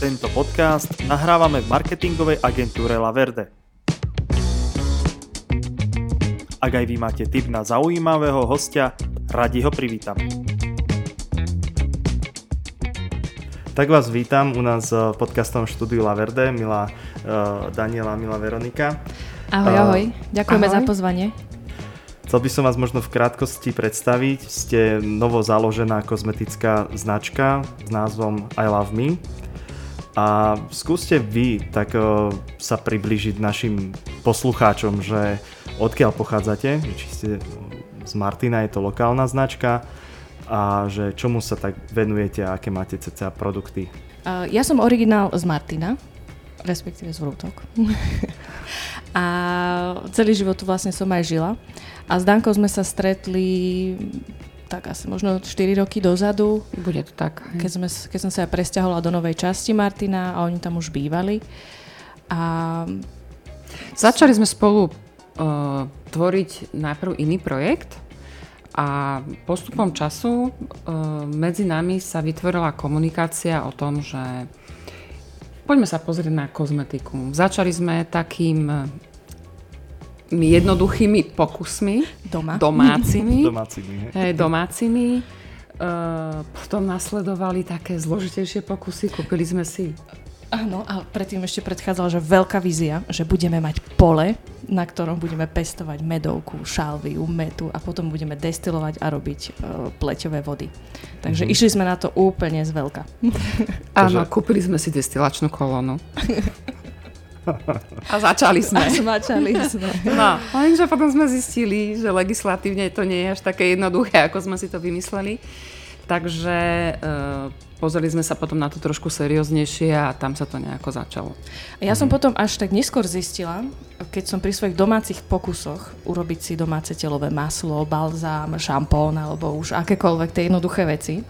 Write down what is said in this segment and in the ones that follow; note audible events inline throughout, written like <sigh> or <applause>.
Tento podcast nahrávame v marketingovej agentúre Laverde. Ak aj vy máte tip na zaujímavého hostia, radi ho privítame. Tak vás vítam u nás v podcastom štúdiu Laverde, milá uh, Daniela, milá Veronika. Ahoj, ahoj. Ďakujeme ahoj. za pozvanie. Chcel by som vás možno v krátkosti predstaviť. Ste novo založená kozmetická značka s názvom I Love Me. A skúste vy tak uh, sa približiť našim poslucháčom, že odkiaľ pochádzate, či ste z Martina, je to lokálna značka a že čomu sa tak venujete a aké máte cca produkty. Uh, ja som originál z Martina, respektíve z Vrútok. <laughs> a celý život tu vlastne som aj žila. A s Dankou sme sa stretli tak asi možno 4 roky dozadu. Bude to tak. Keď, sme, keď som sa presťahovala do novej časti Martina a oni tam už bývali. A... Začali sme spolu uh, tvoriť najprv iný projekt a postupom času uh, medzi nami sa vytvorila komunikácia o tom, že poďme sa pozrieť na kozmetiku. Začali sme takým jednoduchými pokusmi. Doma. Domácimi. <laughs> domácimi. Hej, domácimi. Uh, potom nasledovali také zložitejšie pokusy. Kúpili sme si Áno, a predtým ešte predchádzala, že veľká vízia, že budeme mať pole, na ktorom budeme pestovať medovku, šalviu, metu a potom budeme destilovať a robiť uh, pleťové vody. Takže mm-hmm. išli sme na to úplne z veľka. Áno, kúpili sme si destilačnú kolónu. <laughs> A začali sme. A začali sme. No, lenže potom sme zistili, že legislatívne to nie je až také jednoduché, ako sme si to vymysleli. Takže e, pozreli sme sa potom na to trošku serióznejšie a tam sa to nejako začalo. Ja som mhm. potom až tak neskôr zistila, keď som pri svojich domácich pokusoch urobiť si domáce telové maslo, balzám, šampón alebo už akékoľvek tie jednoduché veci,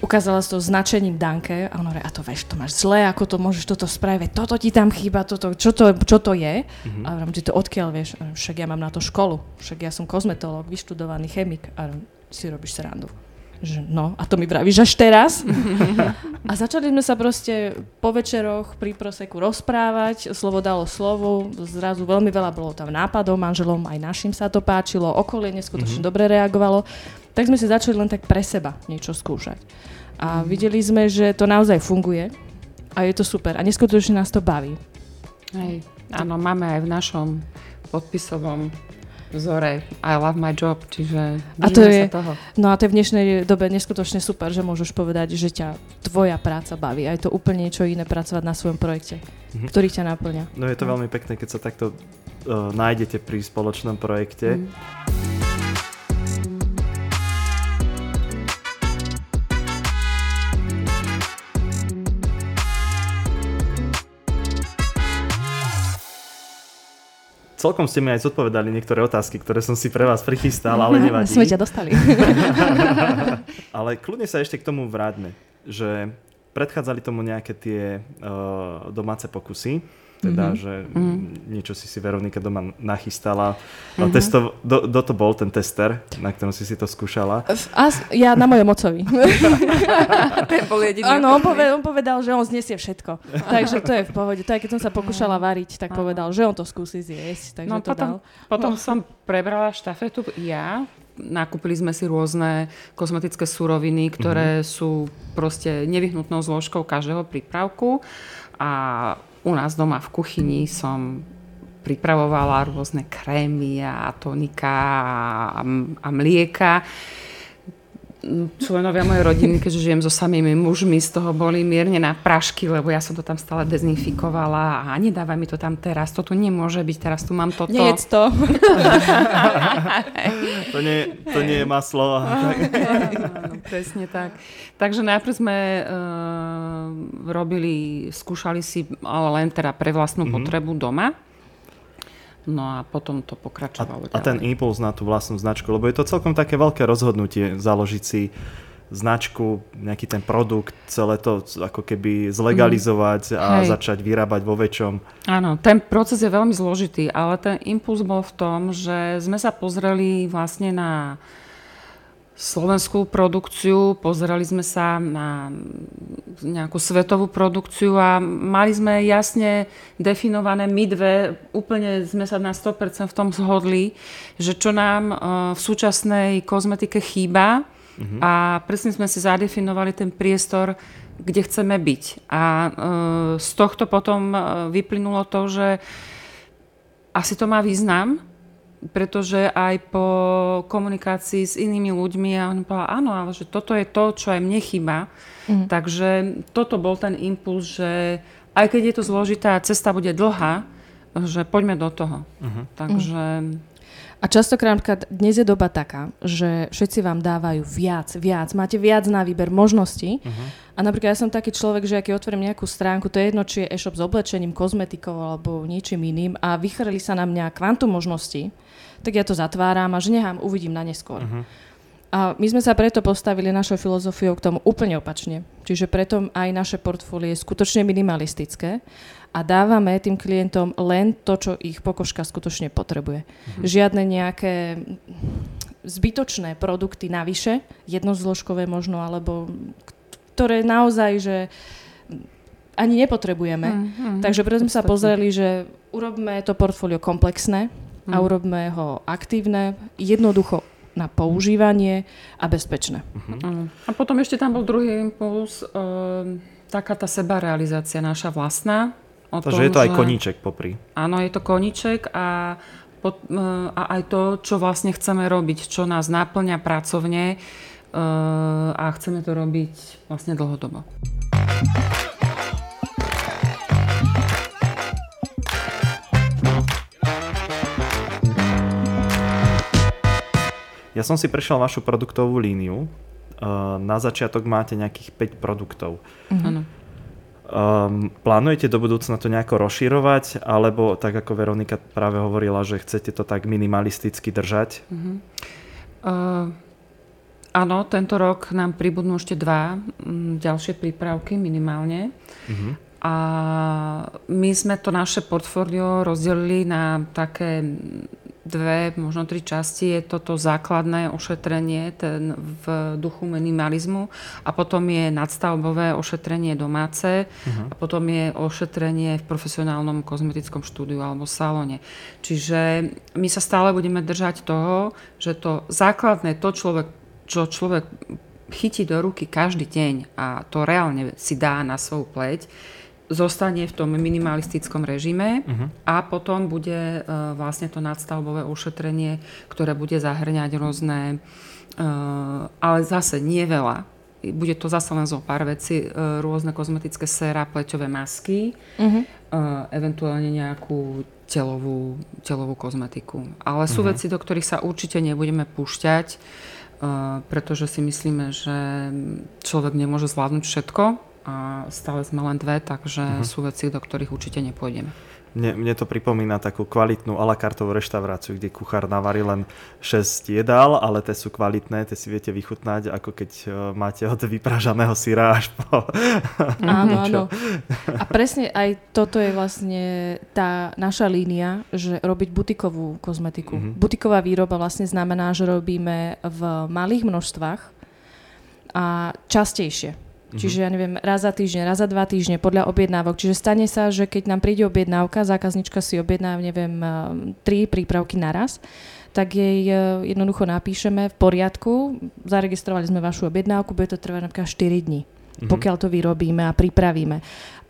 ukázala s to značením Danke a ona hovorí, a to vieš, to máš zle, ako to môžeš toto spraviť, toto ti tam chýba, toto, čo, to, čo to je? Mm-hmm. A hovorím, že to odkiaľ vieš? Však ja mám na to školu, však ja som kozmetológ, vyštudovaný chemik a si robíš srandu že no, a to mi vravíš až teraz. <laughs> a začali sme sa proste po večeroch pri proseku rozprávať, slovo dalo slovo, zrazu veľmi veľa bolo tam nápadov, manželom aj našim sa to páčilo, okolie neskutočne mm-hmm. dobre reagovalo, tak sme si začali len tak pre seba niečo skúšať. A mm-hmm. videli sme, že to naozaj funguje a je to super a neskutočne nás to baví. Hej, áno, máme aj v našom podpisovom vzore I love my job, čiže a to je, toho. No a to je v dnešnej dobe neskutočne super, že môžeš povedať, že ťa tvoja práca baví. A je to úplne niečo iné pracovať na svojom projekte, mm-hmm. ktorý ťa naplňa. No je to veľmi pekné, keď sa takto uh, nájdete pri spoločnom projekte. Mm. Celkom ste mi aj zodpovedali niektoré otázky, ktoré som si pre vás prichystal, ale <laughs> nevadí. Sme ťa dostali. <laughs> ale kľudne sa ešte k tomu vráťme, že predchádzali tomu nejaké tie uh, domáce pokusy teda, mm-hmm. že mm-hmm. niečo si si Veronika doma nachystala. Mm-hmm. Testo, do, do to bol ten tester, na ktorom si si to skúšala? A, ja na mojom ocovi. <laughs> ten bol jediný. Áno, on, poved, on povedal, že on znesie všetko. Takže to je v pohode. To aj keď som sa pokúšala variť, tak povedal, že on to skúsi zjesť. Takže no, to potom, dal. potom som prebrala štafetu ja, nakúpili sme si rôzne kozmetické suroviny, ktoré mm-hmm. sú proste nevyhnutnou zložkou každého prípravku a u nás doma v kuchyni som pripravovala rôzne krémy a tonika a, a mlieka členovia mojej rodiny, keďže žijem so samými mužmi, z toho boli mierne na prašky, lebo ja som to tam stále dezinfikovala a nedávaj mi to tam teraz, to tu nemôže byť, teraz tu mám toto. Nejedz to. to, nie, to nie je maslo. <laughs> presne tak. Takže najprv sme uh, robili, skúšali si, ale len teda pre vlastnú mm-hmm. potrebu doma No a potom to pokračovalo. A, a ten impuls na tú vlastnú značku, lebo je to celkom také veľké rozhodnutie založiť si značku, nejaký ten produkt, celé to ako keby zlegalizovať a Hej. začať vyrábať vo väčšom. Áno, ten proces je veľmi zložitý, ale ten impuls bol v tom, že sme sa pozreli vlastne na slovenskú produkciu, pozerali sme sa na nejakú svetovú produkciu a mali sme jasne definované my dve, úplne sme sa na 100% v tom zhodli, že čo nám v súčasnej kozmetike chýba uh-huh. a presne sme si zadefinovali ten priestor, kde chceme byť. A z tohto potom vyplynulo to, že asi to má význam, pretože aj po komunikácii s inými ľuďmi a on povedal, áno, ale že toto je to, čo aj mne chýba. Mm. Takže toto bol ten impuls, že aj keď je to zložitá, cesta bude dlhá, že poďme do toho. Uh-huh. Takže... A častokrát dnes je doba taká, že všetci vám dávajú viac, viac. Máte viac na výber možností. Uh-huh. A napríklad ja som taký človek, že ak otvorím nejakú stránku, to je jedno, či je e-shop s oblečením, kozmetikou alebo niečím iným a vychrli sa na mňa kvantum možností, tak ja to zatváram a že nechám, uvidím na neskôr. Uh-huh. A my sme sa preto postavili našou filozofiou k tomu úplne opačne. Čiže preto aj naše portfólio je skutočne minimalistické a dávame tým klientom len to, čo ich pokožka skutočne potrebuje. Uh-huh. Žiadne nejaké zbytočné produkty navyše, jednozložkové možno, alebo ktoré naozaj, že ani nepotrebujeme. Uh-huh. Takže preto sme sa pozreli, že urobme to portfólio komplexné, a mm. urobme ho aktívne, jednoducho na používanie a bezpečné. Uh-huh. A potom ešte tam bol druhý impuls, e, taká tá sebarealizácia naša vlastná. O Takže tom, je to aj koníček popri. Áno, je to koníček a, po, e, a aj to, čo vlastne chceme robiť, čo nás náplňa pracovne e, a chceme to robiť vlastne dlhodobo. Ja som si prešiel vašu produktovú líniu. Uh, na začiatok máte nejakých 5 produktov. Uh-huh. Um, plánujete do budúcna to nejako rozširovať, alebo tak ako Veronika práve hovorila, že chcete to tak minimalisticky držať? Uh-huh. Uh, áno, tento rok nám pribudnú ešte dva m, ďalšie prípravky minimálne. Uh-huh. A my sme to naše portfólio rozdelili na také dve, možno tri časti. Je toto základné ošetrenie ten v duchu minimalizmu a potom je nadstavbové ošetrenie domáce uh-huh. a potom je ošetrenie v profesionálnom kozmetickom štúdiu alebo salóne. Čiže my sa stále budeme držať toho, že to základné, to človek, čo človek chytí do ruky každý deň a to reálne si dá na svoju pleť, zostane v tom minimalistickom režime uh-huh. a potom bude uh, vlastne to nadstavbové ošetrenie, ktoré bude zahrňať rôzne, uh, ale zase nie veľa, bude to zase len zo pár veci, uh, rôzne kozmetické séra, pleťové masky, uh-huh. uh, eventuálne nejakú telovú, telovú kozmetiku. Ale sú uh-huh. veci, do ktorých sa určite nebudeme púšťať, uh, pretože si myslíme, že človek nemôže zvládnuť všetko a stále sme len dve, takže uh-huh. sú veci, do ktorých určite nepôjdeme. Mne, mne to pripomína takú kvalitnú a la kartovú reštauráciu, kde kuchár navarí len 6 jedál, ale tie sú kvalitné, tie si viete vychutnať, ako keď e, máte od vypražaného syra až po... <laughs> <laughs> Áno, áno. A presne aj toto je vlastne tá naša línia, že robiť butikovú kozmetiku. Mm-hmm. Butiková výroba vlastne znamená, že robíme v malých množstvách a častejšie. Mhm. Čiže ja neviem, raz za týždeň, raz za dva týždne podľa objednávok. Čiže stane sa, že keď nám príde objednávka, zákaznička si objedná, neviem, eh, tri prípravky naraz, tak jej eh, jednoducho napíšeme v poriadku, zaregistrovali sme vašu objednávku, bude to trvať napríklad 4 dní, mm-hmm. pokiaľ to vyrobíme a pripravíme.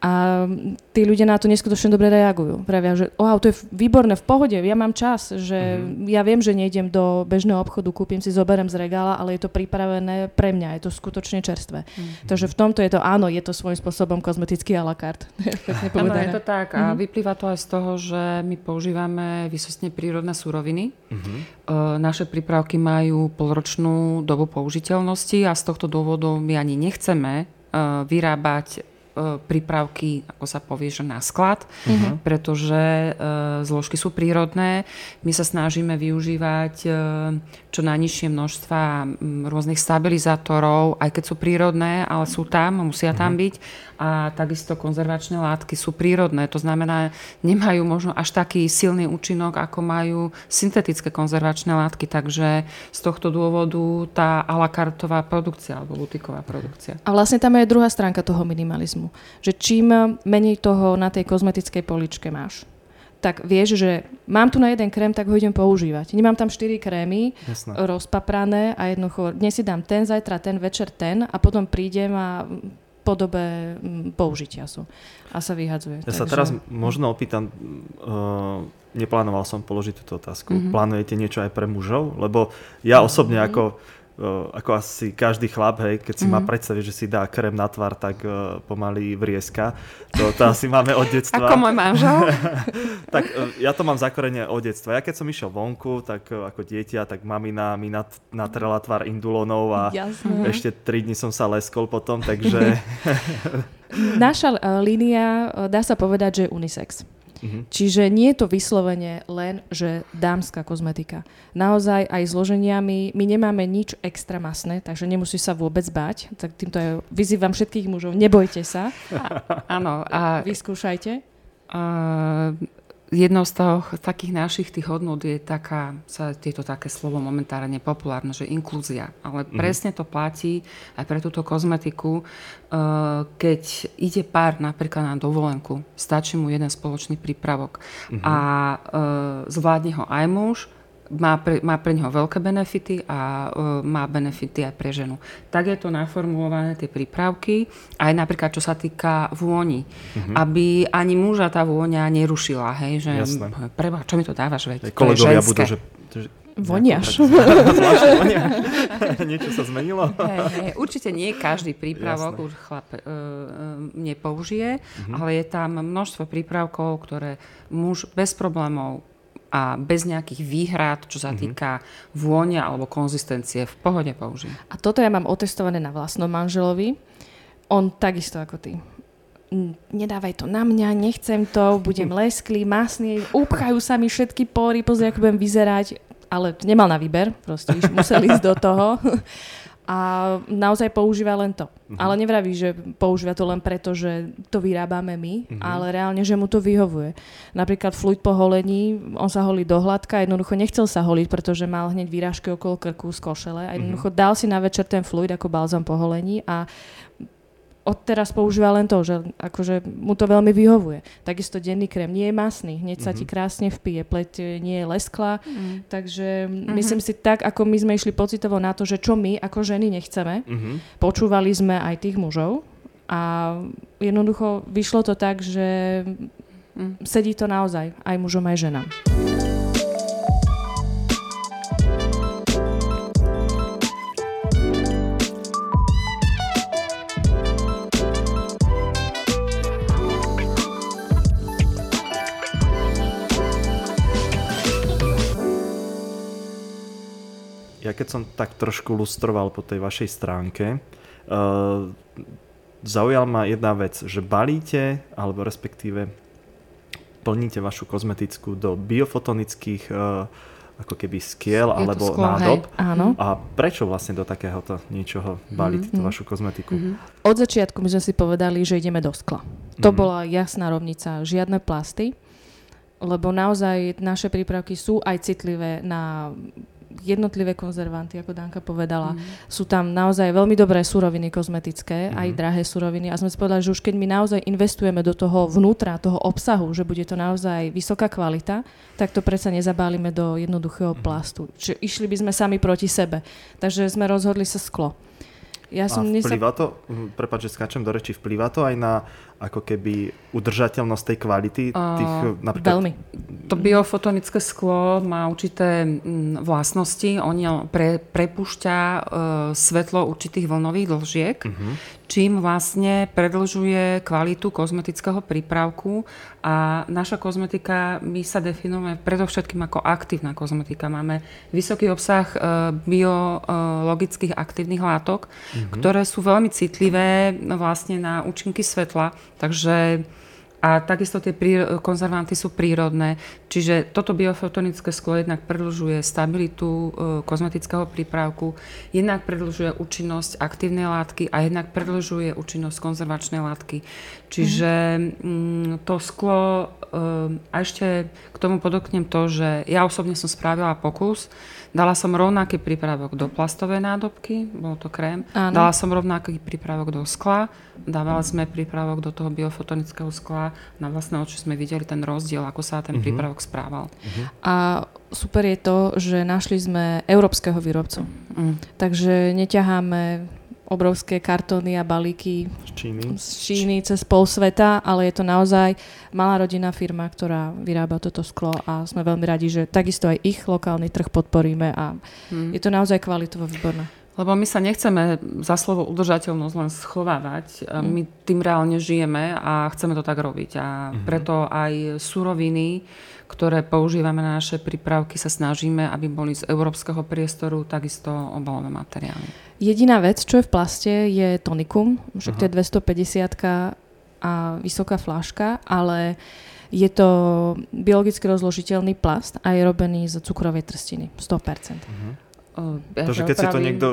A tí ľudia na to neskutočne dobre reagujú. Pravia, že oh, to je výborné, v pohode, ja mám čas, že mm-hmm. ja viem, že nejdem do bežného obchodu, kúpim si, zoberiem z regála, ale je to pripravené pre mňa, je to skutočne čerstvé. Mm-hmm. Takže v tomto je to áno, je to svojím spôsobom kozmetický a la carte. <laughs> áno, je to tak a mm-hmm. vyplýva to aj z toho, že my používame vysostne prírodné suroviny. Mm-hmm. naše prípravky majú polročnú dobu použiteľnosti a z tohto dôvodu my ani nechceme vyrábať prípravky, ako sa povie, že na sklad, uh-huh. pretože e, zložky sú prírodné. My sa snažíme využívať e, čo najnižšie množstva rôznych stabilizátorov, aj keď sú prírodné, ale sú tam, musia tam uh-huh. byť. A takisto konzervačné látky sú prírodné, to znamená, nemajú možno až taký silný účinok, ako majú syntetické konzervačné látky, takže z tohto dôvodu tá a la kartová produkcia alebo butiková produkcia. A vlastne tam je druhá stránka toho minimalizmu, že čím menej toho na tej kozmetickej poličke máš, tak vieš, že mám tu na jeden krém, tak ho idem používať. Nemám tam 4 krémy Jasné. rozpaprané a jednoducho dnes si dám ten, zajtra ten, večer ten a potom prídem a podobe použitia sú a sa vyhadzuje. Ja takže... sa teraz možno opýtam, uh, neplánoval som položiť túto otázku. Mm-hmm. Plánujete niečo aj pre mužov? Lebo ja osobne mm-hmm. ako ako asi každý chlap, hej, keď si mm-hmm. má mhm. predstaviť, že si dá krém na tvár, tak uh, pomaly vrieska. To, to asi máme od detstva. Ako môj manžel. <laughs> tak uh, ja to mám zakorene od detstva. Ja keď som išiel vonku, tak uh, ako dieťa, tak mamina mi nat, natrela tvár indulónov a Jasne. ešte tri dni som sa leskol potom, takže... <laughs> <laughs> Naša línia, dá sa povedať, že je unisex. Uh-huh. Čiže nie je to vyslovene len, že dámska kozmetika. Naozaj aj zloženiami my nemáme nič extra masné, takže nemusí sa vôbec báť. Tak týmto aj vyzývam všetkých mužov, nebojte sa. Áno. A, Vyskúšajte. Uh, jednou z toho, takých našich tých hodnot je taká, sa tieto také slovo momentárne populárne, že inklúzia. Ale mm. presne to platí aj pre túto kozmetiku. Uh, keď ide pár napríklad na dovolenku, stačí mu jeden spoločný prípravok mm-hmm. a uh, zvládne ho aj muž, má pre, má pre neho veľké benefity a uh, má benefity aj pre ženu. Tak je to naformulované, tie prípravky, aj napríklad čo sa týka vôni, mm-hmm. aby ani muža tá vôňa nerušila, hej, že preba, čo mi to dávaš, veď, to je ženské. budú, že, že Voniaš. Niečo sa zmenilo? Hey, hey, určite nie každý prípravok už chlap uh, nepoužije, mm-hmm. ale je tam množstvo prípravkov, ktoré muž bez problémov a bez nejakých výhrad, čo sa mhm. týka mm-hmm. vôňa alebo konzistencie, v pohode použijem. A toto ja mám otestované na vlastnom manželovi. On takisto ako ty. Nedávaj to na mňa, nechcem to, budem <laughs> lesklý, masný, upchajú sa mi všetky pory, pozri, ako budem vyzerať. Ale nemal na výber, proste musel ísť do toho. A naozaj používa len to. Uh-huh. Ale nevraví, že používa to len preto, že to vyrábame my, uh-huh. ale reálne, že mu to vyhovuje. Napríklad fluid po holení, on sa holí do hladka, jednoducho nechcel sa holiť, pretože mal hneď výrážky okolo krku z košele a jednoducho uh-huh. dal si na večer ten fluid ako balzam po holení a odteraz používa len to, že akože mu to veľmi vyhovuje. Takisto denný krém nie je masný, hneď mm-hmm. sa ti mhm. krásne vpije, pleť nie je lesklá, mm. takže mm-hmm. myslím si tak, ako my sme išli pocitovo na to, že čo my ako ženy nechceme, mm-hmm. počúvali sme aj tých mužov a jednoducho vyšlo to tak, že mm. sedí to naozaj aj mužom, aj ženám. Ja keď som tak trošku lustroval po tej vašej stránke, uh, zaujal ma jedna vec, že balíte, alebo respektíve plníte vašu kozmetickú do biofotonických uh, ako keby skiel alebo sklo, nádob. Hej, áno. A prečo vlastne do takéhoto niečoho balíte mm-hmm. tú vašu kozmetiku? Mm-hmm. Od začiatku my sme si povedali, že ideme do skla. To mm-hmm. bola jasná rovnica, žiadne plasty, lebo naozaj naše prípravky sú aj citlivé na jednotlivé konzervanty, ako Danka povedala. Mm. Sú tam naozaj veľmi dobré suroviny kozmetické, mm. aj drahé suroviny. A sme si povedali, že už keď my naozaj investujeme do toho vnútra, toho obsahu, že bude to naozaj vysoká kvalita, tak to predsa nezabálime do jednoduchého mm. plastu. Čiže išli by sme sami proti sebe. Takže sme rozhodli sa sklo. Ja som a vplyvá to, hm, prepáč, že skáčem do reči, vplyvá to aj na ako keby udržateľnosť tej kvality? Tých, uh, napríklad... Veľmi. To biofotonické sklo má určité mm, vlastnosti. Oni pre, prepúšťa uh, svetlo určitých vlnových dlžiek, uh-huh. čím vlastne predlžuje kvalitu kozmetického prípravku a naša kozmetika, my sa definujeme predovšetkým ako aktívna kozmetika. Máme vysoký obsah uh, biologických aktívnych látok, uh-huh. Ktoré sú veľmi citlivé vlastne na účinky svetla. Takže a takisto tie prí, konzervanty sú prírodné, čiže toto biofotonické sklo jednak predlžuje stabilitu e, kozmetického prípravku, jednak predlžuje účinnosť aktívnej látky a jednak predlžuje účinnosť konzervačnej látky. Čiže mm, to sklo, e, a ešte k tomu podoknem to, že ja osobne som spravila pokus, Dala som rovnaký prípravok do plastovej nádobky, bol to krém. Áno. Dala som rovnaký prípravok do skla. Dávali sme prípravok do toho biofotonického skla. Na vlastné oči sme videli ten rozdiel, ako sa ten uh-huh. prípravok správal. Uh-huh. A super je to, že našli sme európskeho výrobcu. Uh-huh. Takže neťaháme obrovské kartóny a balíky z Číny. z Číny cez pol sveta, ale je to naozaj malá rodinná firma, ktorá vyrába toto sklo a sme veľmi radi, že takisto aj ich lokálny trh podporíme a hmm. je to naozaj kvalitovo výborné. Lebo my sa nechceme za slovo udržateľnosť len schovávať. Mm. My tým reálne žijeme a chceme to tak robiť. A mm-hmm. preto aj suroviny, ktoré používame na naše prípravky, sa snažíme, aby boli z európskeho priestoru takisto obalové materiály. Jediná vec, čo je v plaste, je tonikum. Však to je 250 a vysoká fláška, ale je to biologicky rozložiteľný plast a je robený z cukrovej trstiny. 100%. Uh-huh. Ja to, že keď si to niekto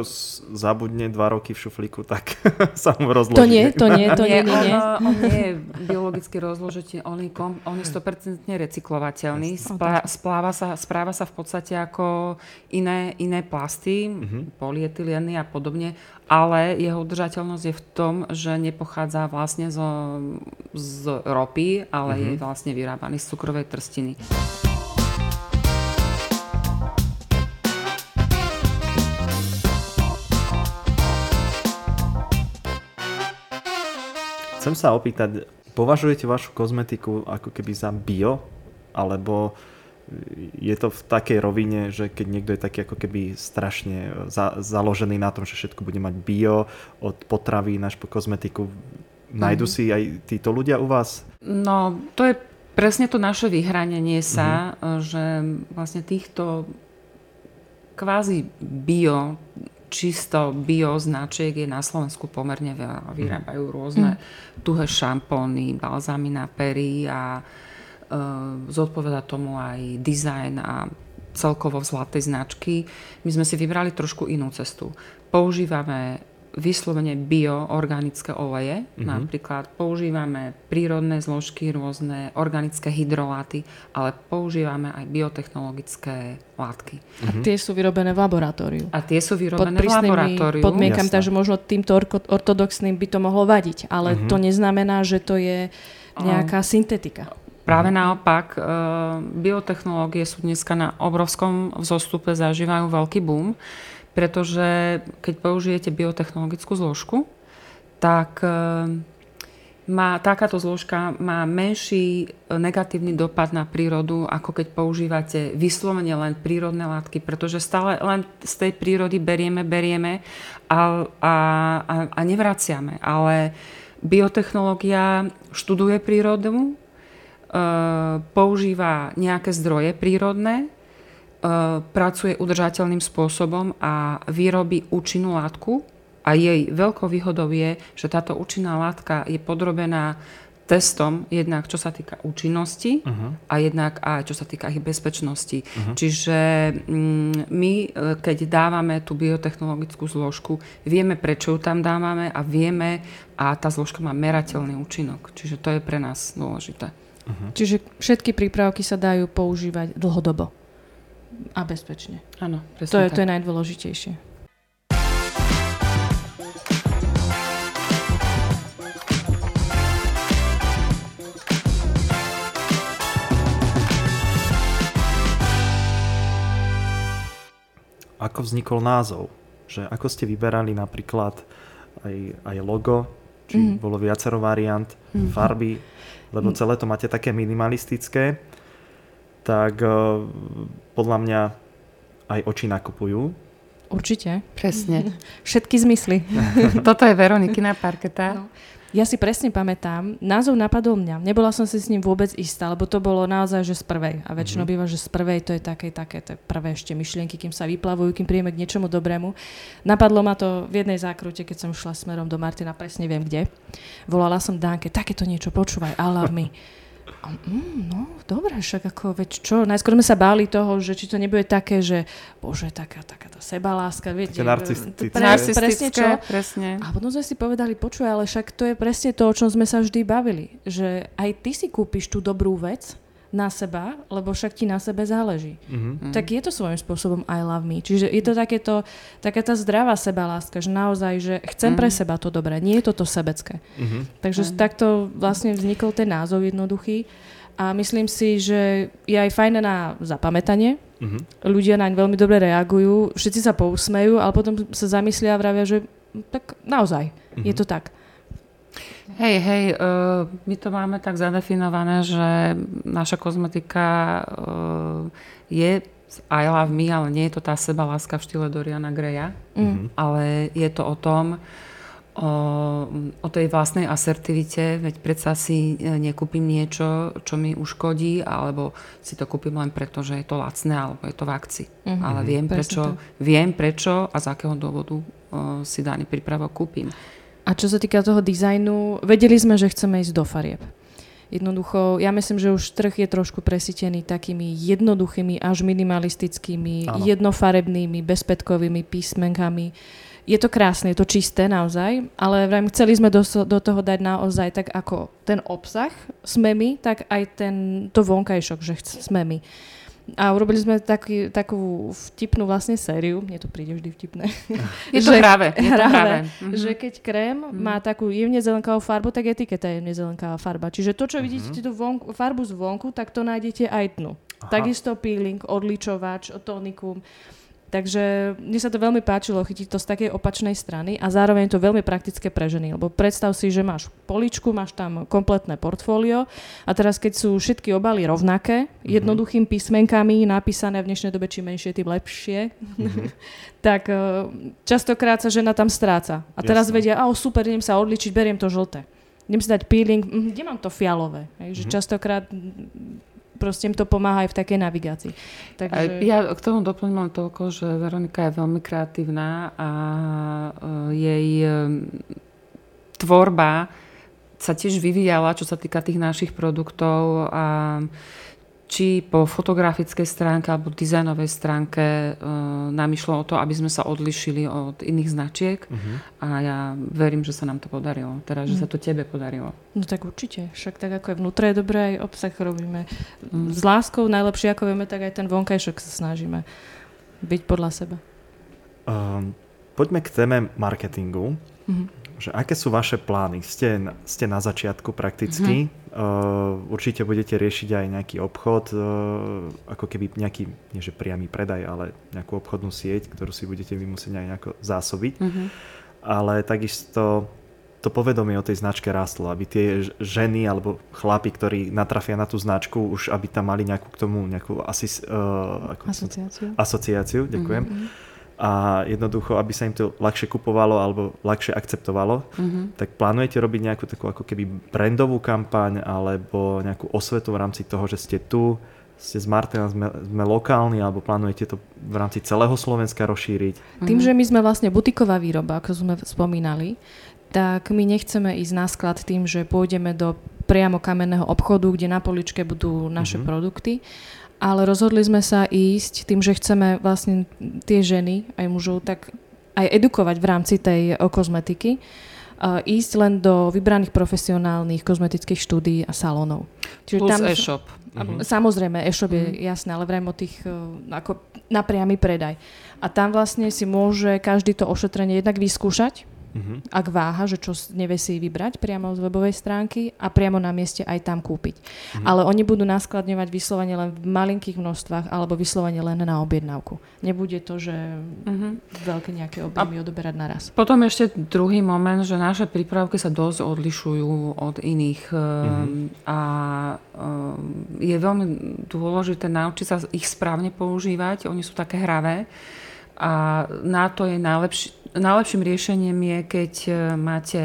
zabudne dva roky v šuflíku, tak <laughs> sa mu rozloží. To nie, to nie, to nie, nie. nie. On, on nie je biologicky rozložiteľný, on je, kom, on je 100% recyklovateľný. Splá, spláva sa, správa sa v podstate ako iné, iné plasty, uh-huh. polietylieny a podobne, ale jeho udržateľnosť je v tom, že nepochádza vlastne zo, z ropy, ale uh-huh. je mhm. vlastne vyrábaný z cukrovej trstiny. Chcem sa opýtať, považujete vašu kozmetiku ako keby za bio? Alebo je to v takej rovine, že keď niekto je taký ako keby strašne za, založený na tom, že všetko bude mať bio, od potravy až po kozmetiku, nájdu mm. si aj títo ľudia u vás? No, to je presne to naše vyhranenie sa, mm-hmm. že vlastne týchto kvázi bio čisto bio značiek je na Slovensku pomerne veľa. Vyrábajú rôzne mm. tuhé šampóny, balzámy na pery a e, zodpoveda tomu aj dizajn a celkovo zlaté značky. My sme si vybrali trošku inú cestu. Používame vyslovene bioorganické oleje. Mm-hmm. Napríklad používame prírodné zložky, rôzne organické hydroláty, ale používame aj biotechnologické látky. A tie sú vyrobené v laboratóriu. A tie sú vyrobené v laboratóriu. podmienkam, takže možno týmto ortodoxným by to mohlo vadiť, ale mm-hmm. to neznamená, že to je nejaká syntetika. Práve naopak, e, biotechnológie sú dneska na obrovskom vzostupe, zažívajú veľký boom pretože keď použijete biotechnologickú zložku, tak e, má, takáto zložka má menší e, negatívny dopad na prírodu, ako keď používate vyslovene len prírodné látky, pretože stále len z tej prírody berieme, berieme a, a, a, a nevraciame. Ale biotechnológia študuje prírodu, e, používa nejaké zdroje prírodné pracuje udržateľným spôsobom a vyrobí účinnú látku a jej veľkou výhodou je, že táto účinná látka je podrobená testom, jednak čo sa týka účinnosti uh-huh. a jednak aj čo sa týka ich bezpečnosti. Uh-huh. Čiže mm, my, e, keď dávame tú biotechnologickú zložku, vieme, prečo ju tam dávame a vieme, a tá zložka má merateľný účinok. Čiže to je pre nás dôležité. Uh-huh. Čiže všetky prípravky sa dajú používať dlhodobo a bezpečne. Áno, presne to je, tak. to je najdôležitejšie. Ako vznikol názov? Že ako ste vyberali napríklad aj, aj logo či mm. bolo viacero variant, mm. farby, lebo celé to máte také minimalistické, tak uh, podľa mňa aj oči nakupujú. Určite. Presne. <laughs> Všetky zmysly. <laughs> Toto je Veronikina parketa. No. Ja si presne pamätám, názov napadol mňa. Nebola som si s ním vôbec istá, lebo to bolo naozaj, že z prvej. A väčšinou mm-hmm. býva, že z prvej to je také, také, to je prvé ešte myšlienky, kým sa vyplavujú, kým príjeme k niečomu dobrému. Napadlo ma to v jednej zákrute, keď som šla smerom do Martina, presne viem kde. Volala som Dánke, takéto niečo počúvaj, I love me. A, mm, no, dobre, však ako, veď čo, najskôr sme sa báli toho, že či to nebude také, že bože, taká, taká tá sebaláska, viete. Také narcistické. Pre, presne čo. Presne. A potom sme si povedali, počuj, ale však to je presne to, o čom sme sa vždy bavili, že aj ty si kúpiš tú dobrú vec, na seba, lebo však ti na sebe záleží. Mm-hmm. Tak je to svojím spôsobom I love me. Čiže je to takéto, taká tá zdravá sebaláska, že naozaj, že chcem mm-hmm. pre seba to dobré, nie je toto sebecké. Mm-hmm. Takže mm-hmm. takto vlastne vznikol ten názov jednoduchý a myslím si, že je aj fajné na zapamätanie. Mm-hmm. Ľudia naň veľmi dobre reagujú, všetci sa pousmejú, ale potom sa zamyslia a vravia, že tak naozaj, mm-hmm. je to tak. Hej, hej, uh, my to máme tak zadefinované, že naša kozmetika uh, je I love me, ale nie je to tá seba láska v štýle Doriana Greya, mm. ale je to o tom, o, o tej vlastnej asertivite, veď predsa si e, nekúpim niečo, čo mi uškodí, alebo si to kúpim len preto, že je to lacné, alebo je to v akcii. Mm-hmm. Ale viem prečo, viem prečo a z akého dôvodu o, si daný prípravok kúpim. A čo sa týka toho dizajnu, vedeli sme, že chceme ísť do farieb. Jednoducho, ja myslím, že už trh je trošku presítený takými jednoduchými až minimalistickými, ano. jednofarebnými, bezpetkovými písmenkami. Je to krásne, je to čisté naozaj, ale vrajím, chceli sme do, do toho dať naozaj tak ako ten obsah sme my, tak aj ten, to vonkajšok, že sme my. A urobili sme taký, takú vtipnú vlastne sériu, mne to príde vždy vtipné. <laughs> Je to práve. Je to práve. Mm-hmm. Že keď krém mm-hmm. má takú jemne zelenkavú farbu, tak etiketa je jemne zelenkavá farba. Čiže to, čo mm-hmm. vidíte, tú vonku, farbu zvonku, tak to nájdete aj dnu. Aha. Takisto peeling, odličovač, tonikum. Takže mne sa to veľmi páčilo chytiť to z takej opačnej strany a zároveň je to veľmi praktické pre ženy, lebo predstav si, že máš poličku, máš tam kompletné portfólio a teraz keď sú všetky obaly rovnaké, mm-hmm. jednoduchým písmenkami napísané v dnešnej dobe čím menšie, tým lepšie, mm-hmm. <laughs> tak uh, častokrát sa žena tam stráca. A teraz Jasne. vedia, a super, idem sa odličiť, beriem to žlté. Idem si dať peeling, hm, kde mám to fialové? Hej, že mm-hmm. častokrát proste im to pomáha aj v takej navigácii. Takže... Ja k tomu doplním toľko, že Veronika je veľmi kreatívna a uh, jej um, tvorba sa tiež vyvíjala, čo sa týka tých našich produktov a či po fotografickej stránke alebo dizajnovej stránke e, nám išlo o to, aby sme sa odlišili od iných značiek uh-huh. a ja verím, že sa nám to podarilo. Teda, že uh-huh. sa to tebe podarilo. No tak určite. Však tak ako je vnútre je dobré, aj obsah robíme uh-huh. s láskou, najlepšie ako vieme, tak aj ten vonkajšok sa snažíme byť podľa seba. Um, poďme k téme marketingu. Uh-huh že aké sú vaše plány? Ste, ste na začiatku prakticky. Mm-hmm. Uh, určite budete riešiť aj nejaký obchod, uh, ako keby nejaký, nie že priamy predaj, ale nejakú obchodnú sieť, ktorú si budete vy musieť aj nejako zásobiť. Mm-hmm. Ale takisto to povedomie o tej značke rastlo, aby tie ženy alebo chlapi, ktorí natrafia na tú značku, už aby tam mali nejakú k tomu nejakú asis, uh, ako asociáciu. asociáciu, ďakujem. Mm-hmm a jednoducho, aby sa im to ľahšie kupovalo alebo ľahšie akceptovalo, mm-hmm. tak plánujete robiť nejakú takú ako keby brandovú kampaň alebo nejakú osvetu v rámci toho, že ste tu, ste z Martina, sme, sme lokálni alebo plánujete to v rámci celého Slovenska rozšíriť? Mm-hmm. Tým, že my sme vlastne butiková výroba, ako sme spomínali, tak my nechceme ísť na sklad tým, že pôjdeme do priamo kamenného obchodu, kde na poličke budú naše mm-hmm. produkty, ale rozhodli sme sa ísť tým, že chceme vlastne tie ženy, aj mužov, tak aj edukovať v rámci tej o kozmetiky, uh, ísť len do vybraných profesionálnych kozmetických štúdií a salónov. Čiže Plus tam, e-shop. Mhm. Samozrejme, e-shop je mhm. jasné, ale vrajme o tých uh, ako na priamy predaj. A tam vlastne si môže každý to ošetrenie jednak vyskúšať, uh-huh. ak váha, že čo nevie si vybrať priamo z webovej stránky a priamo na mieste aj tam kúpiť. Uh-huh. Ale oni budú naskladňovať vyslovene len v malinkých množstvách alebo vyslovene len na objednávku. Nebude to, že uh-huh. veľké nejaké objemy odoberať naraz. Potom ešte druhý moment, že naše prípravky sa dosť odlišujú od iných uh-huh. a je veľmi dôležité naučiť sa ich správne používať. Oni sú také hravé a na to je najlepší, najlepším riešením je, keď e, máte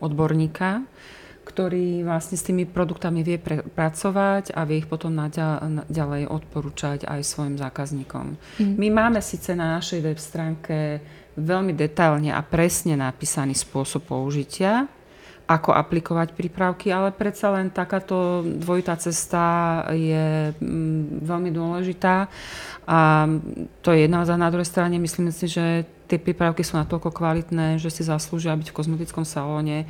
odborníka, ktorý vlastne s tými produktami vie pre, pracovať a vie ich potom ďalej odporúčať aj svojim zákazníkom. Mm. My máme síce na našej web stránke veľmi detailne a presne napísaný spôsob použitia, ako aplikovať prípravky, ale predsa len takáto dvojitá cesta je mm, veľmi dôležitá a to je jedna za na druhej strane myslím si, že tie prípravky sú natoľko kvalitné, že si zaslúžia byť v kozmetickom salóne e,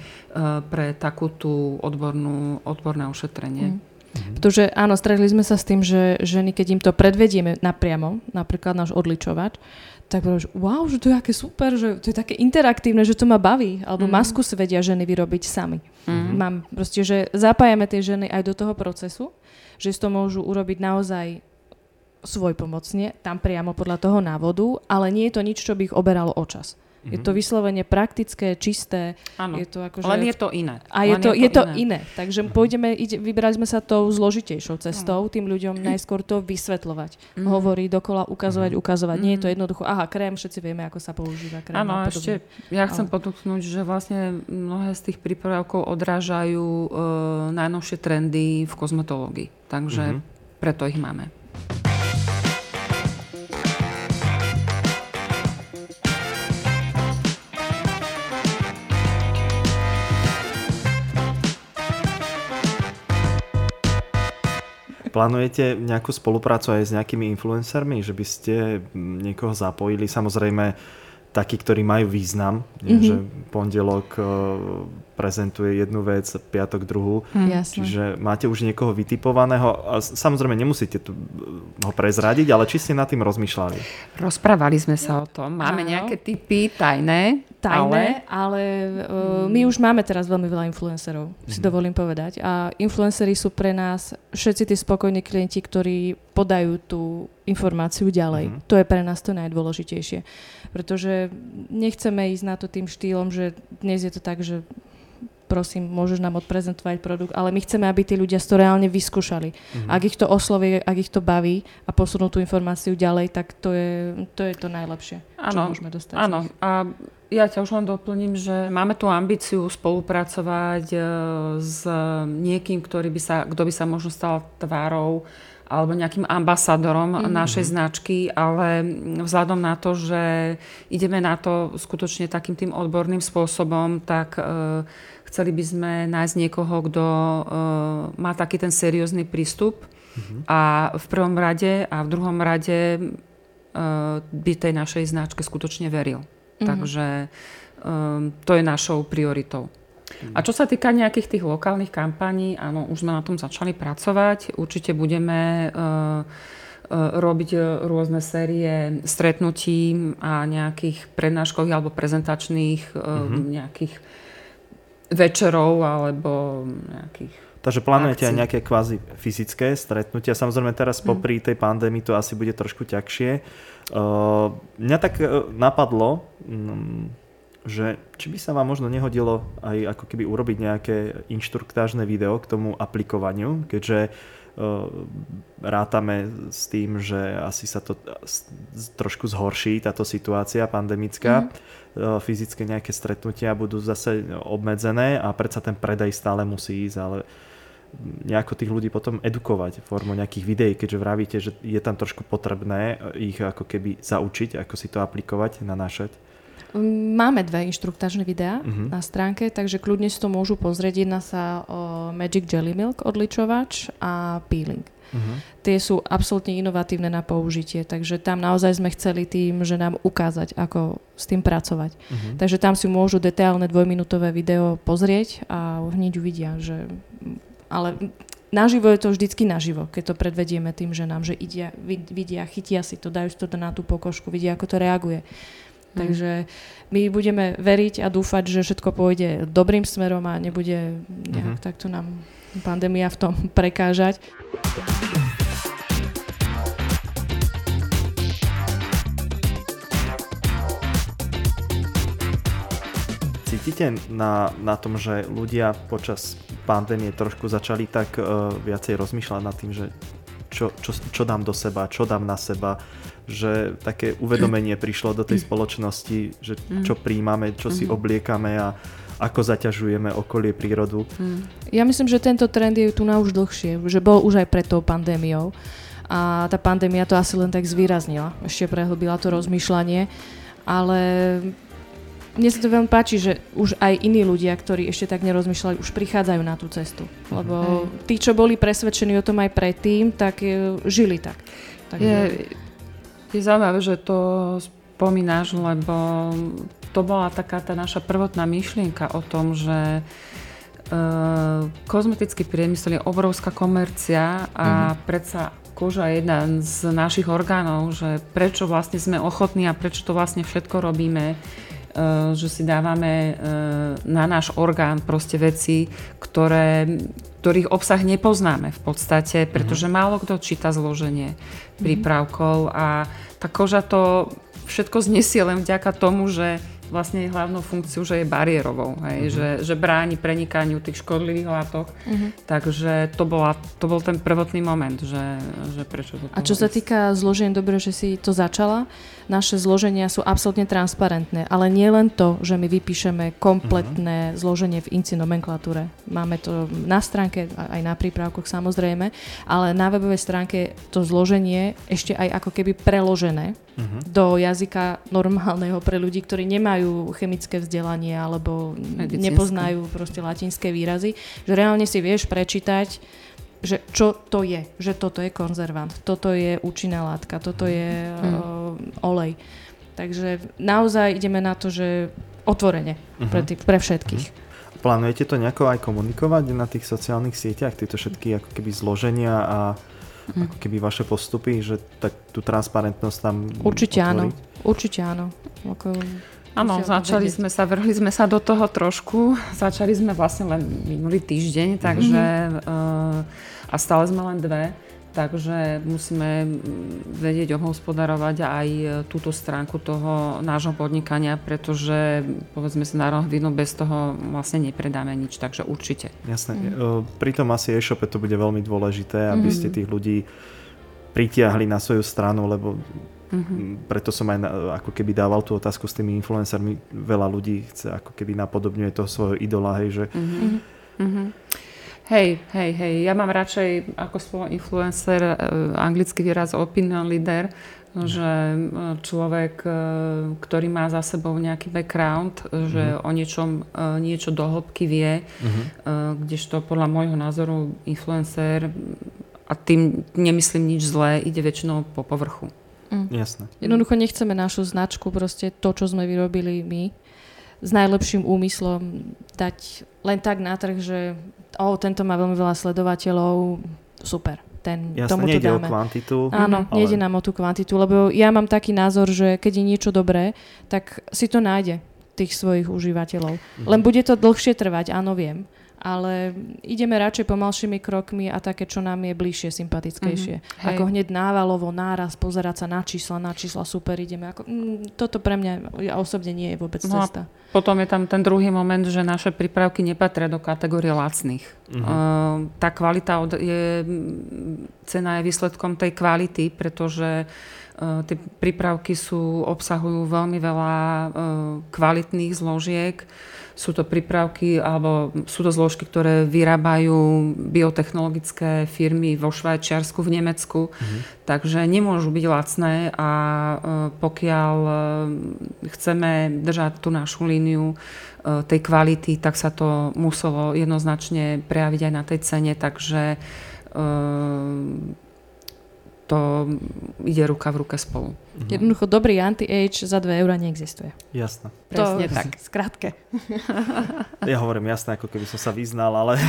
pre takú tú odbornú, odborné ošetrenie. Mm. Pretože áno, stretli sme sa s tým, že ženy, keď im to predvedieme napriamo, napríklad náš odličovač, tak povedal, že wow, že to je aké super, že to je také interaktívne, že to ma baví. Alebo mm. masku si vedia ženy vyrobiť sami. Mm. Mám proste, že zapájame tie ženy aj do toho procesu, že si to môžu urobiť naozaj svoj pomocne, tam priamo podľa toho návodu, ale nie je to nič, čo by ich oberalo o čas. Mm-hmm. Je to mhm. vyslovene praktické, čisté. Áno, je to ako, že... len je to iné. A je to, je to, iné. iné. Takže mm-hmm. pôjdeme, ide, vybrali sme sa tou zložitejšou cestou, mm-hmm. tým ľuďom najskôr to vysvetľovať. Mm-hmm. Hovoriť dokola, ukazovať, mm-hmm. ukazovať. Nie je to mhm. jednoducho, aha, krém, všetci vieme, ako sa používa krém. Áno, a ešte ja chcem Ale... podotknúť, že vlastne mnohé z tých prípravkov odrážajú uh, najnovšie trendy v kozmetológii. Takže mm-hmm. preto ich máme. Plánujete nejakú spoluprácu aj s nejakými influencermi, že by ste niekoho zapojili? Samozrejme, takí, ktorí majú význam, mm-hmm. že pondelok uh, prezentuje jednu vec, piatok druhú. Mm, jasne. Čiže máte už niekoho vytipovaného a samozrejme nemusíte tu ho prezradiť, ale či ste nad tým rozmýšľali? Rozprávali sme sa o tom. Máme Áno. nejaké typy tajné, tajné, ale, ale uh, my už máme teraz veľmi veľa influencerov, mm-hmm. si mhm. dovolím povedať. A influenceri sú pre nás všetci tí spokojní klienti, ktorí podajú tú informáciu ďalej. Mm-hmm. To je pre nás to najdôležitejšie. Pretože nechceme ísť na to tým štýlom, že dnes je to tak, že prosím, môžeš nám odprezentovať produkt, ale my chceme, aby tí ľudia to reálne vyskúšali. Mm-hmm. Ak ich to osloví, ak ich to baví a posunú tú informáciu ďalej, tak to je to, je to najlepšie, čo ano, môžeme dostať. Áno, a ja ťa už len doplním, že máme tú ambíciu spolupracovať e, s niekým, ktorý by sa, kto by sa možno stal tvárou alebo nejakým ambasadorom mm-hmm. našej značky, ale vzhľadom na to, že ideme na to skutočne takým tým odborným spôsobom, tak uh, Chceli by sme nájsť niekoho, kto uh, má taký ten seriózny prístup uh-huh. a v prvom rade a v druhom rade uh, by tej našej značke skutočne veril. Uh-huh. Takže um, to je našou prioritou. A čo sa týka nejakých tých lokálnych kampaní, áno, už sme na tom začali pracovať. Určite budeme uh, robiť rôzne série stretnutí a nejakých prednáškových alebo prezentačných uh-huh. nejakých večerov alebo nejakých Takže plánujete aj nejaké kvázi fyzické stretnutia. Samozrejme teraz mm. popri tej pandémii to asi bude trošku ťažšie. Uh, mňa tak uh, napadlo, um, že či by sa vám možno nehodilo aj ako keby urobiť nejaké inštruktážne video k tomu aplikovaniu, keďže uh, rátame s tým, že asi sa to trošku zhorší, táto situácia pandemická. Mm fyzické nejaké stretnutia budú zase obmedzené a predsa ten predaj stále musí ísť, ale nejako tých ľudí potom edukovať formou nejakých videí, keďže vravíte, že je tam trošku potrebné ich ako keby zaučiť, ako si to aplikovať, nanášať. Máme dve inštruktážne videá uh-huh. na stránke, takže kľudne si to môžu pozrieť. Jedná sa o Magic Jelly Milk odličovač a peeling. Uh-huh. Tie sú absolútne inovatívne na použitie, takže tam naozaj sme chceli tým, že nám ukázať, ako s tým pracovať. Uh-huh. Takže tam si môžu detailné dvojminútové video pozrieť a hneď uvidia, že... Ale naživo je to vždycky naživo, keď to predvedieme tým, že nám, že idia, vidia, chytia si to, dajú si to na tú pokožku, vidia, ako to reaguje. Takže my budeme veriť a dúfať, že všetko pôjde dobrým smerom a nebude nejak mm. takto nám pandémia v tom prekážať. Cítite na, na tom, že ľudia počas pandémie trošku začali tak uh, viacej rozmýšľať nad tým, že čo, čo, čo dám do seba, čo dám na seba, že také uvedomenie prišlo do tej spoločnosti, že mm. čo príjmame, čo si mm-hmm. obliekame a ako zaťažujeme okolie prírodu. Mm. Ja myslím, že tento trend je tu na už dlhšie, že bol už aj pred tou pandémiou a tá pandémia to asi len tak zvýraznila, ešte prehlbila to rozmýšľanie, ale mne sa to veľmi páči, že už aj iní ľudia, ktorí ešte tak nerozmýšľali, už prichádzajú na tú cestu. Lebo mm. tí, čo boli presvedčení o tom aj predtým, tak e, žili tak. Takže... Je, je zaujímavé, že to spomínaš, lebo to bola taká tá naša prvotná myšlienka o tom, že uh, kozmetický priemysel je obrovská komercia a mm-hmm. predsa koža je jedna z našich orgánov, že prečo vlastne sme ochotní a prečo to vlastne všetko robíme, Eh, že si dávame eh, na náš orgán proste veci, ktoré, ktorých obsah nepoznáme v podstate, pretože mm-hmm. málo kto číta zloženie prípravkov a tá koža to všetko znesie len vďaka tomu, že vlastne je hlavnou funkciou, že je bariérovou, hej, uh-huh. že, že bráni prenikaniu tých škodlivých látok. Uh-huh. Takže to, bola, to bol ten prvotný moment, že, že prečo to A čo sa týka zloženia, dobre, že si to začala, naše zloženia sú absolútne transparentné, ale nie len to, že my vypíšeme kompletné uh-huh. zloženie v INCI nomenklatúre. Máme to na stránke, aj na prípravkoch samozrejme, ale na webovej stránke to zloženie ešte aj ako keby preložené uh-huh. do jazyka normálneho pre ľudí, ktorí nemajú chemické vzdelanie alebo Medicínske. nepoznajú proste latinské výrazy, že reálne si vieš prečítať, že čo to je, že toto je konzervant, toto je účinná látka, toto je uh, olej. Takže naozaj ideme na to, že otvorene uh-huh. pre, tých, pre všetkých. Uh-huh. Plánujete to nejako aj komunikovať na tých sociálnych sieťach, tieto všetky ako keby zloženia a mm. ako keby vaše postupy, že tak tú transparentnosť tam Určite otvoriť? áno, určite áno. Ako... Áno, začali sme sa, vrhli sme sa do toho trošku. Začali sme vlastne len minulý týždeň, takže mm-hmm. uh, a stále sme len dve. Takže musíme vedieť obhospodarovať aj túto stránku toho nášho podnikania, pretože povedzme sa na rohvinu bez toho vlastne nepredáme nič, takže určite. Jasné. Mm. Pri tom asi e-shope to bude veľmi dôležité, aby mm. ste tých ľudí pritiahli na svoju stranu, lebo mm-hmm. preto som aj ako keby dával tú otázku s tými influencermi. Veľa ľudí chce ako keby napodobňuje toho svojho idola, hej, že mm-hmm. Mm-hmm. Hej, hej, hej. Ja mám radšej ako slovo influencer uh, anglický výraz opinion leader, že e, človek, uh, ktorý má za sebou nejaký background, že mhm. o niečom niečo do hĺbky vie, uh-huh. kdežto podľa môjho názoru influencer, a tým nemyslím nič zlé, ide väčšinou po povrchu. Mm. Jasné. Jednoducho nechceme našu značku, proste to, čo sme vyrobili my, s najlepším úmyslom dať len tak na trh, že oh, tento má veľmi veľa sledovateľov, super. Ten, Jasne, tomu nejde dáme. o kvantitu. Áno, ale... nejde nám o tú kvantitu, lebo ja mám taký názor, že keď je niečo dobré, tak si to nájde tých svojich užívateľov. Mhm. Len bude to dlhšie trvať, áno, viem ale ideme radšej pomalšími krokmi a také, čo nám je bližšie, sympatickejšie. Mm-hmm. Ako hneď návalovo, náraz, pozerať sa na čísla, na čísla, super, ideme. Ako, mm, toto pre mňa ja osobne nie je vôbec no cesta. potom je tam ten druhý moment, že naše prípravky nepatria do kategórie lacných. Mm-hmm. Uh, tá kvalita od, je, cena je výsledkom tej kvality, pretože uh, tie prípravky sú, obsahujú veľmi veľa uh, kvalitných zložiek, sú to prípravky alebo sú to zložky, ktoré vyrábajú biotechnologické firmy vo Švajčiarsku, v Nemecku, mm-hmm. takže nemôžu byť lacné a e, pokiaľ chceme držať tú našu líniu tej kvality, tak sa to muselo jednoznačne prejaviť aj na tej cene, takže to ide ruka v ruke spolu. Mhm. Jednoducho dobrý anti-age za 2 eurá neexistuje. Jasné. Presne to, tak, skrátke. <laughs> Ja hovorím jasné, ako keby som sa vyznal, ale... <laughs>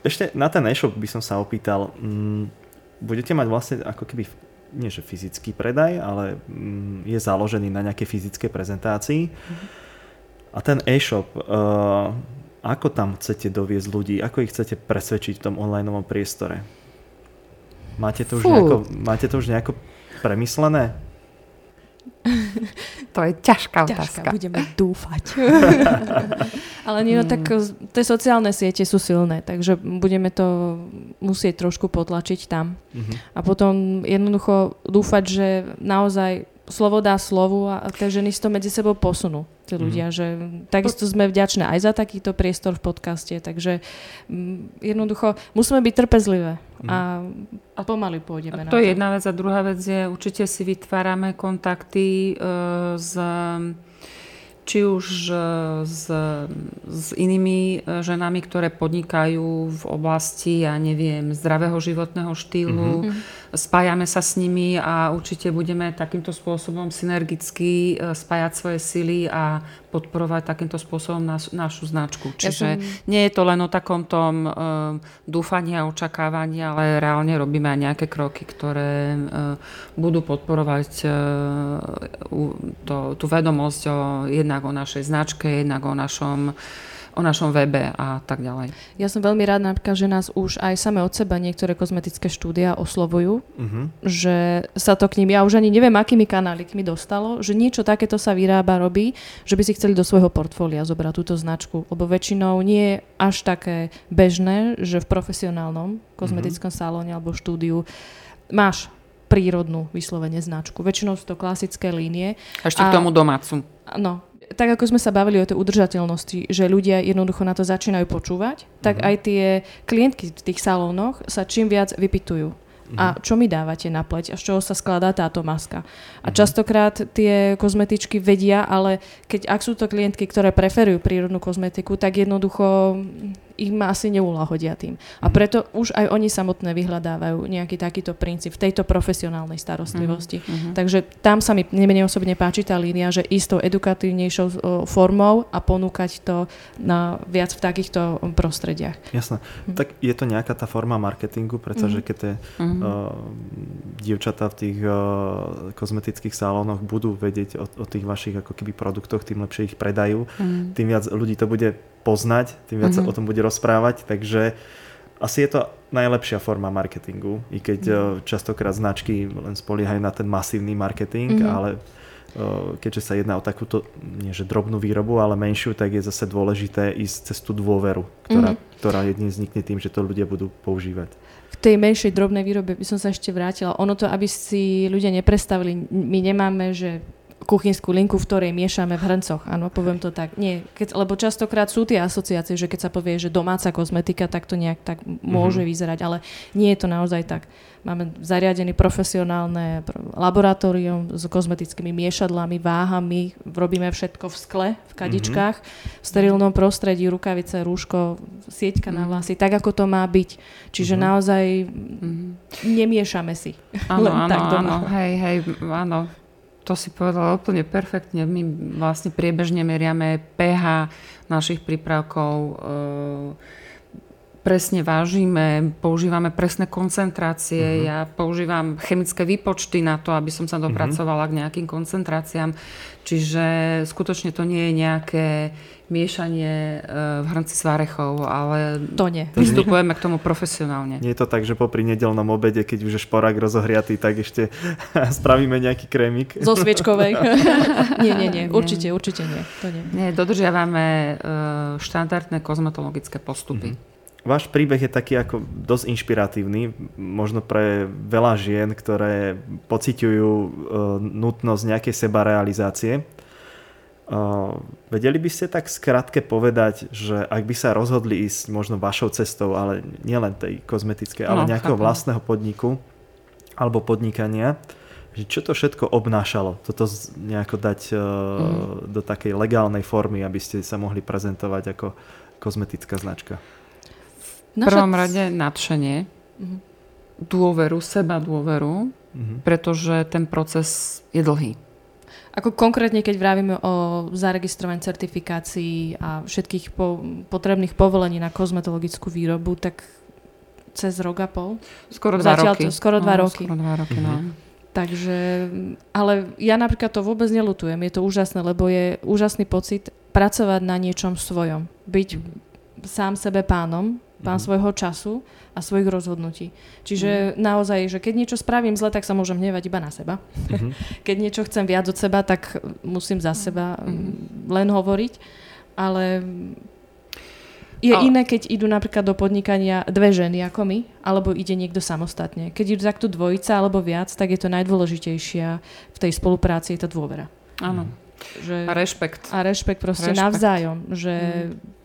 Ešte na ten e-shop by som sa opýtal, mm, budete mať vlastne ako keby nie že fyzický predaj, ale mm, je založený na nejakej fyzickej prezentácii. Mm-hmm. A ten e-shop, uh, ako tam chcete doviezť ľudí, ako ich chcete presvedčiť v tom online priestore? Máte to, už nejako, máte to už nejako premyslené? To je ťažká otázka. Ťažká, budeme dúfať. <laughs> Ale nie, no tak mm. tie sociálne siete sú silné, takže budeme to musieť trošku potlačiť tam. Mm-hmm. A potom jednoducho dúfať, že naozaj slovo dá slovu a tie ženy si to medzi sebou posunú tí mhm. ľudia, mm. že takisto sme vďačné aj za takýto priestor v podcaste, takže mm, jednoducho musíme byť trpezlivé a, a pomaly pôjdeme a to na to. je jedna vec a druhá vec je, určite si vytvárame kontakty uh, s či už e, s, s inými e, ženami, ktoré podnikajú v oblasti, ja neviem, zdravého životného štýlu. Mm-hmm. Spájame sa s nimi a určite budeme takýmto spôsobom synergicky e, spájať svoje sily a podporovať takýmto spôsobom naš, našu značku. Čiže ja som... nie je to len o takom tom uh, dúfaní a očakávaní, ale reálne robíme aj nejaké kroky, ktoré uh, budú podporovať uh, to, tú vedomosť o, jednak o našej značke, jednak o našom o našom webe a tak ďalej. Ja som veľmi rád napríklad, že nás už aj same od seba niektoré kozmetické štúdia oslovujú, uh-huh. že sa to k ním, ja už ani neviem, akými kanálikmi dostalo, že niečo takéto sa vyrába, robí, že by si chceli do svojho portfólia zobrať túto značku, lebo väčšinou nie je až také bežné, že v profesionálnom kozmetickom uh-huh. salóne alebo štúdiu máš prírodnú vyslovene značku. Väčšinou sú to klasické línie. A ešte a, k tomu domácu. No, tak ako sme sa bavili o tej udržateľnosti, že ľudia jednoducho na to začínajú počúvať, tak mm-hmm. aj tie klientky v tých salónoch sa čím viac vypitujú a mhm. čo mi dávate na pleť a z čoho sa skladá táto maska. A mhm. častokrát tie kozmetičky vedia, ale keď ak sú to klientky, ktoré preferujú prírodnú kozmetiku, tak jednoducho ich ma asi neulahodia tým. A mhm. preto už aj oni samotné vyhľadávajú nejaký takýto princíp v tejto profesionálnej starostlivosti. Mm-hmm. Takže tam sa mi nemene osobne páči tá línia, že istou edukatívnejšou formou a ponúkať to na viac v takýchto prostrediach. Jasné. Mm-hmm. Tak je to nejaká tá forma marketingu, pretože mm-hmm. keď tie mm-hmm. uh, dievčatá v tých uh, kozmetických salónoch budú vedieť o, o tých vašich ako keby produktoch, tým lepšie ich predajú, mm-hmm. tým viac ľudí to bude poznať, tým viac mm-hmm. sa mhm. o tom bude rozprávať, takže asi je to najlepšia forma marketingu, i keď mm. častokrát značky len spoliehajú na ten masívny marketing, mm-hmm. ale keďže sa jedná o takúto, nie že drobnú výrobu, ale menšiu, tak je zase dôležité ísť cez tú dôveru, ktorá, mm-hmm. ktorá jedine vznikne tým, že to ľudia budú používať. K tej menšej drobnej výrobe by som sa ešte vrátila. Ono to, aby si ľudia neprestavili, my nemáme, že kuchynskú linku, v ktorej miešame v hrncoch. Áno, poviem to tak. Nie, keď, lebo častokrát sú tie asociácie, že keď sa povie, že domáca kozmetika, tak to nejak tak môže mm-hmm. vyzerať, ale nie je to naozaj tak. Máme zariadené profesionálne laboratórium s kozmetickými miešadlami, váhami, robíme všetko v skle, v kadičkách, mm-hmm. v sterilnom prostredí, rukavice, rúško, sieťka mm-hmm. na mhm. vlasy, tak ako to má byť. Čiže mm-hmm. naozaj mm-hmm. nemiešame si. Áno, <laughs> áno, áno, hej, hej, áno to si povedala úplne perfektne. My vlastne priebežne meriame pH našich prípravkov, e, presne vážime, používame presné koncentrácie. Uh-huh. Ja používam chemické výpočty na to, aby som sa dopracovala uh-huh. k nejakým koncentráciám. Čiže skutočne to nie je nejaké miešanie uh, v hrnci s varechov, ale to nie. vystupujeme k tomu profesionálne. Nie je to tak, že popri nedelnom obede, keď už je šporák rozohriatý, tak ešte <laughs> spravíme nejaký krémik. Zo sviečkovej. <laughs> <laughs> nie, nie, nie. Určite, určite nie. To nie. nie dodržiavame uh, štandardné kozmetologické postupy. Mm-hmm. Váš príbeh je taký ako dosť inšpiratívny, možno pre veľa žien, ktoré pociťujú uh, nutnosť nejakej sebarealizácie. Uh, vedeli by ste tak skratke povedať, že ak by sa rozhodli ísť možno vašou cestou, ale nielen tej kozmetickej, ale no, nejakého chápem. vlastného podniku alebo podnikania, že čo to všetko obnášalo, toto nejako dať uh, mm. do takej legálnej formy, aby ste sa mohli prezentovať ako kozmetická značka? V prvom rade nadšenie, uh-huh. dôveru, seba dôveru, uh-huh. pretože ten proces je dlhý. Ako konkrétne, keď vravíme o zaregistrovaní certifikácií a všetkých po, potrebných povolení na kozmetologickú výrobu, tak cez rok a pol. Skoro dva Zatiaľ roky. To, skoro dva no, roky. Skoro dva roky, no. Takže, ale ja napríklad to vôbec nelutujem. Je to úžasné, lebo je úžasný pocit pracovať na niečom svojom. Byť sám sebe pánom, pán Mhm. svojho času a svojich rozhodnutí. Čiže naozaj, že keď niečo spravím zle, tak sa môžem hnevať iba na seba. Mhm. <laughs> Keď niečo chcem viac od seba, tak musím za seba mm, len hovoriť. Ale je A- iné, keď idú napríklad do podnikania dve ženy ako my, alebo ide niekto samostatne. Keď idú takto dvojica alebo viac, tak je to najdôležitejšia v tej spolupráci, je to dôvera. Áno. Že, A rešpekt. a rešpekt proste Rešpekt. navzájom, že Mm.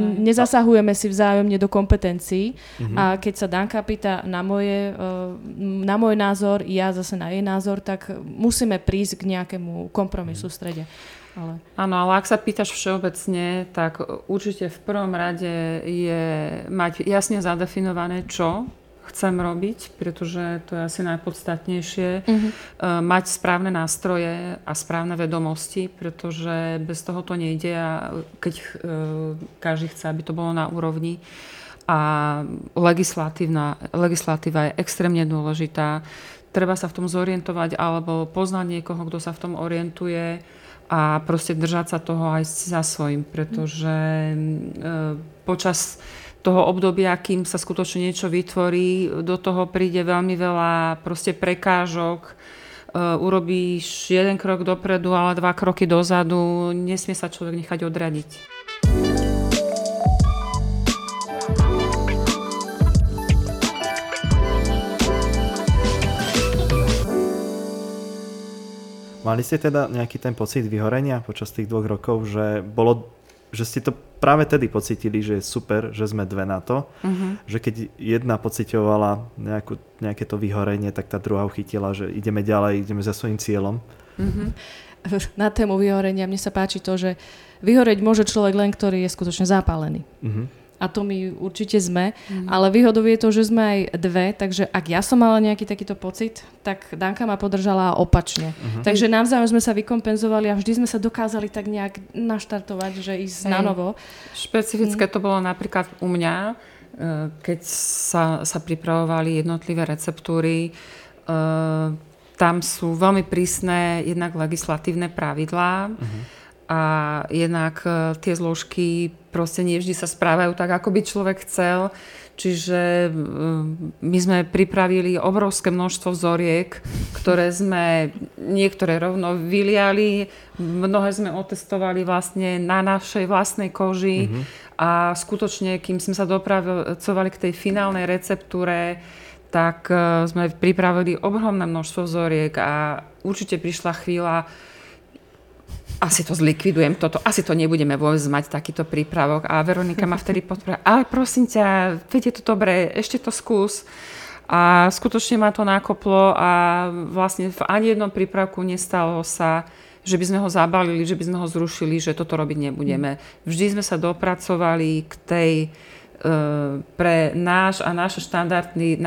Nezasahujeme si vzájomne do kompetencií Mhm. a keď sa Danka pýta na, moje, eh, na môj názor, ja zase na jej názor, tak musíme prísť k nejakému kompromisu v strede. Ale... Áno, ale ak sa pýtaš všeobecne, tak určite v prvom rade je mať jasne zadefinované, čo chcem robiť, pretože to je asi najpodstatnejšie. Mhm. E, mať správne nástroje a správne vedomosti, pretože bez toho to nejde a keď e, každý chce, aby to bolo na úrovni. A legislatíva je extrémne dôležitá. Treba sa v tom zorientovať alebo poznať niekoho, kto sa v tom orientuje a proste držať sa toho aj za svojím, pretože e, počas toho obdobia, kým sa skutočne niečo vytvorí, do toho príde veľmi veľa proste prekážok, e, urobíš jeden krok dopredu, ale dva kroky dozadu, nesmie sa človek nechať odradiť. Mali ste teda nejaký ten pocit vyhorenia počas tých dvoch rokov, že, bolo, že ste to práve tedy pocitili, že je super, že sme dve na to, Uh-huh. že keď jedna pocitovala nejakú, nejaké to vyhorenie, tak tá druhá uchytila, že ideme ďalej, ideme za svojím cieľom. Uh-huh. Na tému vyhorenia mne sa páči to, že vyhoreť môže človek len, ktorý je skutočne zapálený. Mhm. A to my určite sme. Ale výhodou je to, že sme aj dve, takže ak ja som mala nejaký takýto pocit, tak Danka ma podržala opačne. Mhm. Takže navzájom sme sa vykompenzovali a vždy sme sa dokázali tak nejak naštartovať, že ísť Hej. na novo. Špecifické to bolo napríklad u mňa, e, keď sa, sa pripravovali jednotlivé receptúry. e, Tam sú veľmi prísne jednak legislatívne pravidlá a jednak e, tie zložky proste nie vždy sa správajú tak, ako by človek chcel. Čiže e, my sme pripravili obrovské množstvo vzoriek, ktoré sme niektoré rovno vyliali, mnohé sme otestovali vlastne na našej vlastnej koži. A skutočne, kým sme sa dopracovali k tej finálnej receptúre, tak e, sme pripravili ohromné množstvo vzoriek a určite prišla chvíľa, asi to zlikvidujem toto, asi to nebudeme vôbec mať takýto prípravok. A Veronika ma vtedy podporila, ale prosím ťa, viete to dobre, ešte to skús. A skutočne ma to nakoplo a vlastne v ani jednom prípravku nestalo sa, že by sme ho zabalili, že by sme ho zrušili, že toto robiť nebudeme. Vždy sme sa dopracovali k tej e, pre náš a naše štandardný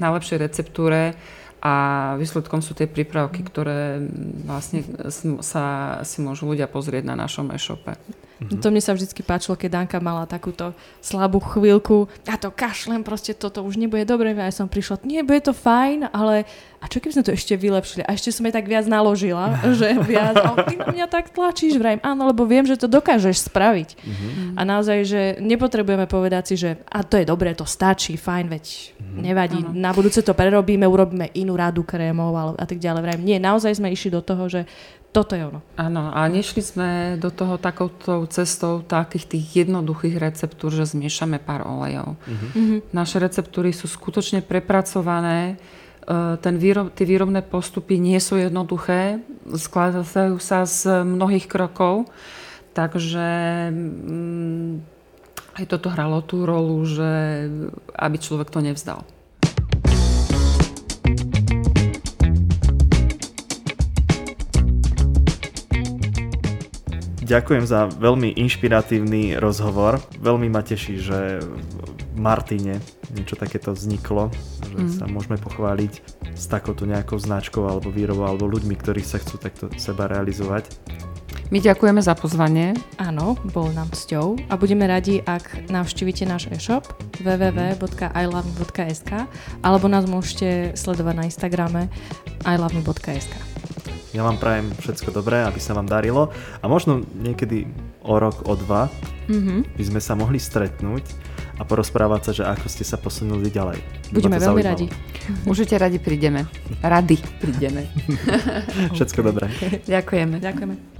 najlepšej receptúre a výsledkom sú tie prípravky, ktoré vlastne sa si môžu ľudia pozrieť na našom e-shope. Mm-hmm. To mne sa vždy páčilo, keď Danka mala takúto slabú chvíľku. Ja to kašlem, proste toto už nebude dobre. A ja som prišla, nie, bude to fajn, ale a čo keby sme to ešte vylepšili? A ešte som jej tak viac naložila, <laughs> že viac, a ty na mňa tak tlačíš, vrajím, áno, lebo viem, že to dokážeš spraviť. Mhm. A naozaj, že nepotrebujeme povedať si, že a to je dobré, to stačí, fajn, veď nevadí, Áno. na budúce to prerobíme, urobíme inú radu krémov ale, a tak ďalej. Vrajím, nie, naozaj sme išli do toho, že toto je ono. Áno, a nešli sme do toho takouto cestou takých tých jednoduchých receptúr, že zmiešame pár olejov. Mm-hmm. Naše receptúry sú skutočne prepracované, e, ten výrob, tie výrobné postupy nie sú jednoduché, skladajú sa z mnohých krokov, takže mm, aj toto hralo tú rolu, že aby človek to nevzdal. Ďakujem za veľmi inšpiratívny rozhovor. Veľmi ma teší, že v Martine niečo takéto vzniklo, že Mm. sa môžeme pochváliť s takouto nejakou značkou alebo výrobou alebo ľuďmi, ktorí sa chcú takto seba realizovať. My ďakujeme za pozvanie. Áno, bol nám cťou a budeme radi, ak navštívite náš e-shop www.iloveme.sk alebo nás môžete sledovať na Instagrame iloveme.sk. Ja vám prajem všetko dobré, aby sa vám darilo a možno niekedy o rok, o dva mm-hmm. by sme sa mohli stretnúť a porozprávať sa, že ako ste sa posunuli ďalej. Budeme veľmi radi. Určite radi prídeme. Rady prídeme. <laughs> Všetko dobré. Ďakujeme. Ďakujeme.